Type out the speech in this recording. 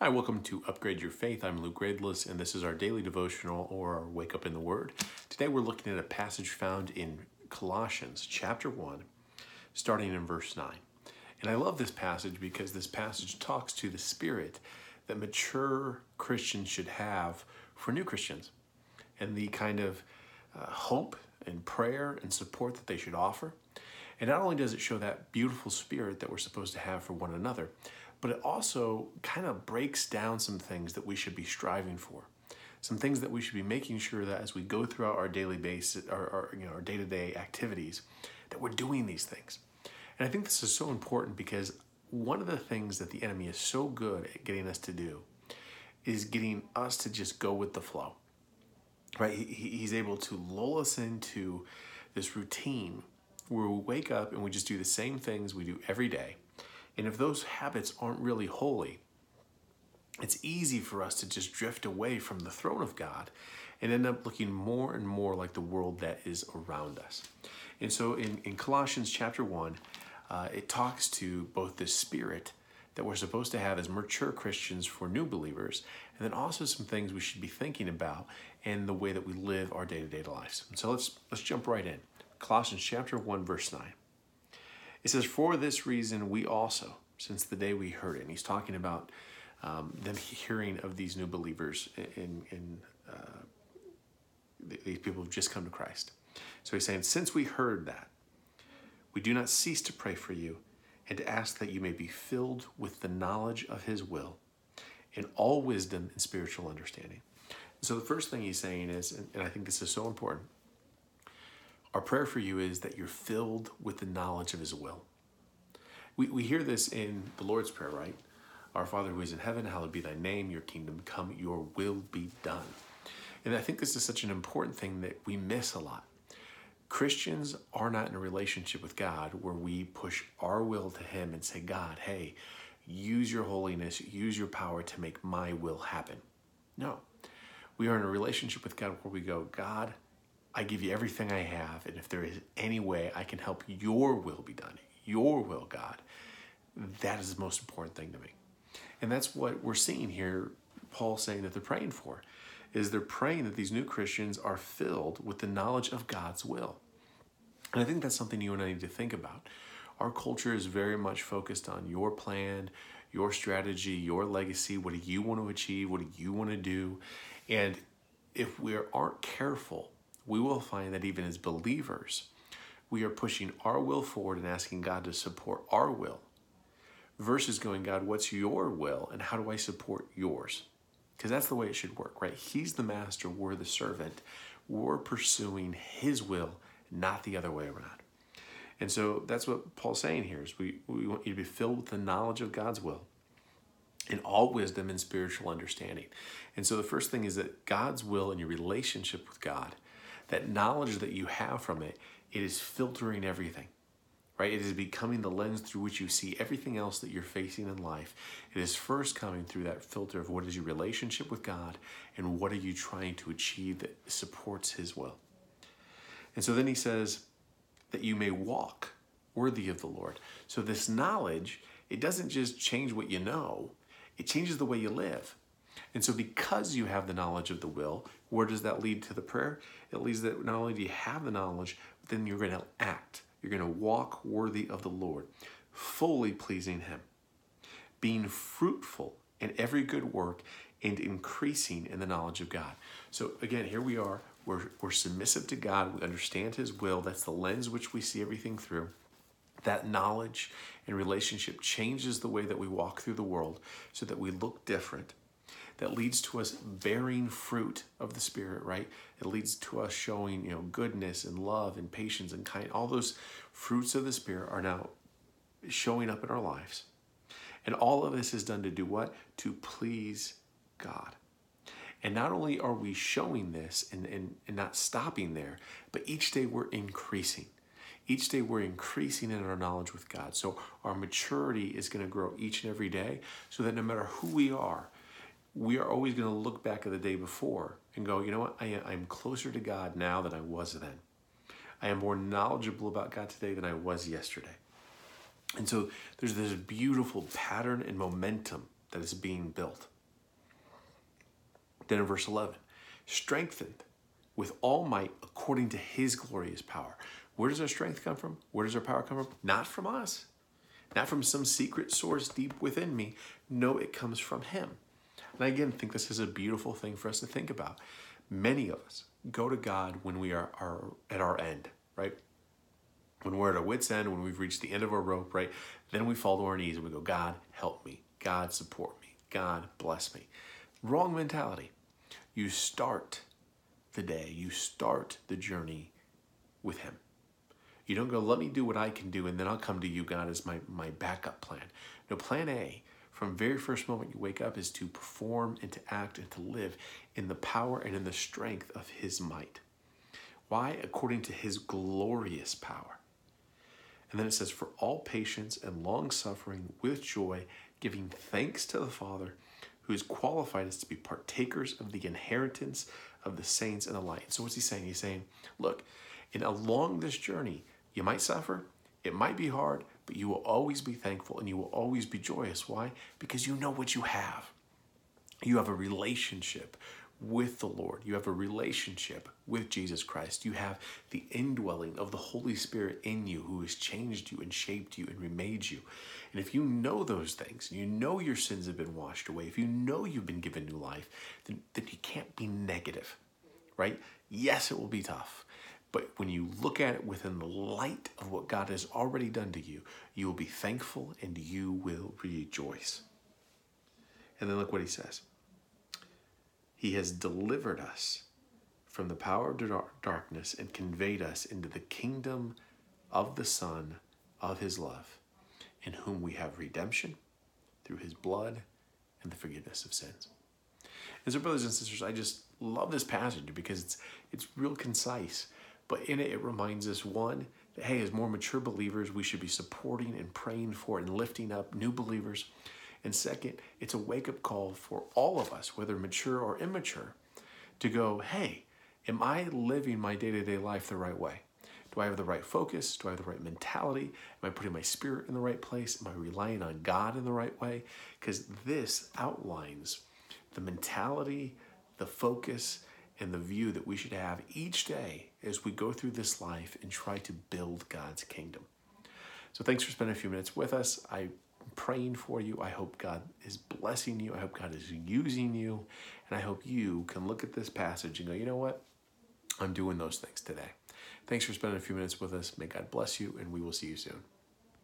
Hi, welcome to Upgrade Your Faith. I'm Luke Gradeless, and this is our daily devotional or Wake Up in the Word. Today we're looking at a passage found in Colossians chapter 1, starting in verse 9. And I love this passage because this passage talks to the spirit that mature Christians should have for new Christians and the kind of uh, hope and prayer and support that they should offer. And not only does it show that beautiful spirit that we're supposed to have for one another, but it also kind of breaks down some things that we should be striving for. Some things that we should be making sure that as we go throughout our daily basis, our, our you know, our day-to-day activities, that we're doing these things. And I think this is so important because one of the things that the enemy is so good at getting us to do is getting us to just go with the flow. Right? He, he's able to lull us into this routine where we wake up and we just do the same things we do every day and if those habits aren't really holy, it's easy for us to just drift away from the throne of God and end up looking more and more like the world that is around us. And so in, in Colossians chapter 1, uh, it talks to both the spirit that we're supposed to have as mature Christians for new believers, and then also some things we should be thinking about and the way that we live our day-to-day lives. So let's let's jump right in. Colossians chapter 1 verse 9. It says, For this reason, we also, since the day we heard it, and he's talking about um, them hearing of these new believers in, in uh, these people who've just come to Christ. So he's saying, Since we heard that, we do not cease to pray for you and to ask that you may be filled with the knowledge of his will in all wisdom and spiritual understanding. So the first thing he's saying is, and I think this is so important, our prayer for you is that you're filled with the knowledge of His will. We, we hear this in the Lord's Prayer, right? Our Father who is in heaven, hallowed be thy name, your kingdom come, your will be done. And I think this is such an important thing that we miss a lot. Christians are not in a relationship with God where we push our will to Him and say, God, hey, use your holiness, use your power to make my will happen. No. We are in a relationship with God where we go, God, I give you everything I have, and if there is any way I can help your will be done, your will, God, that is the most important thing to me. And that's what we're seeing here, Paul saying that they're praying for, is they're praying that these new Christians are filled with the knowledge of God's will. And I think that's something you and I need to think about. Our culture is very much focused on your plan, your strategy, your legacy. What do you want to achieve? What do you want to do? And if we aren't careful we will find that even as believers, we are pushing our will forward and asking God to support our will versus going, God, what's your will and how do I support yours? Because that's the way it should work, right? He's the master, we're the servant. We're pursuing his will, not the other way around. And so that's what Paul's saying here is we, we want you to be filled with the knowledge of God's will in all wisdom and spiritual understanding. And so the first thing is that God's will and your relationship with God – that knowledge that you have from it, it is filtering everything, right? It is becoming the lens through which you see everything else that you're facing in life. It is first coming through that filter of what is your relationship with God and what are you trying to achieve that supports His will. And so then he says that you may walk worthy of the Lord. So this knowledge, it doesn't just change what you know, it changes the way you live. And so, because you have the knowledge of the will, where does that lead to the prayer? It leads that not only do you have the knowledge, but then you're going to act. You're going to walk worthy of the Lord, fully pleasing Him, being fruitful in every good work and increasing in the knowledge of God. So, again, here we are. We're, we're submissive to God. We understand His will. That's the lens which we see everything through. That knowledge and relationship changes the way that we walk through the world so that we look different that leads to us bearing fruit of the Spirit, right? It leads to us showing, you know, goodness and love and patience and kind. All those fruits of the Spirit are now showing up in our lives. And all of this is done to do what? To please God. And not only are we showing this and, and, and not stopping there, but each day we're increasing. Each day we're increasing in our knowledge with God. So our maturity is going to grow each and every day so that no matter who we are, we are always going to look back at the day before and go, you know what? I, I'm closer to God now than I was then. I am more knowledgeable about God today than I was yesterday. And so there's this beautiful pattern and momentum that is being built. Then in verse 11, strengthened with all might according to his glorious power. Where does our strength come from? Where does our power come from? Not from us, not from some secret source deep within me. No, it comes from him. And I again think this is a beautiful thing for us to think about. Many of us go to God when we are, are at our end, right? When we're at our wits' end, when we've reached the end of our rope, right? Then we fall to our knees and we go, God, help me. God, support me. God, bless me. Wrong mentality. You start the day, you start the journey with Him. You don't go, let me do what I can do, and then I'll come to you, God, as my, my backup plan. No, plan A, from very first moment you wake up, is to perform and to act and to live in the power and in the strength of His might. Why? According to His glorious power. And then it says, for all patience and long suffering with joy, giving thanks to the Father who has qualified us to be partakers of the inheritance of the saints in the light. So what's he saying? He's saying, look, in along this journey, you might suffer, it might be hard, but you will always be thankful and you will always be joyous. Why? Because you know what you have. You have a relationship with the Lord. You have a relationship with Jesus Christ. You have the indwelling of the Holy Spirit in you who has changed you and shaped you and remade you. And if you know those things, and you know your sins have been washed away, if you know you've been given new life, then, then you can't be negative, right? Yes, it will be tough. But when you look at it within the light of what God has already done to you, you will be thankful and you will rejoice. And then look what he says. He has delivered us from the power of darkness and conveyed us into the kingdom of the Son of his love, in whom we have redemption through his blood and the forgiveness of sins. And so, brothers and sisters, I just love this passage because it's it's real concise. But in it, it reminds us one that hey, as more mature believers, we should be supporting and praying for and lifting up new believers and second, it's a wake up call for all of us, whether mature or immature, to go, hey, am I living my day to day life the right way? Do I have the right focus? Do I have the right mentality? Am I putting my spirit in the right place? Am I relying on God in the right way? Because this outlines the mentality, the focus, and the view that we should have each day as we go through this life and try to build God's kingdom. So, thanks for spending a few minutes with us. I'm praying for you. I hope God is blessing you. I hope God is using you. And I hope you can look at this passage and go, you know what? I'm doing those things today. Thanks for spending a few minutes with us. May God bless you, and we will see you soon.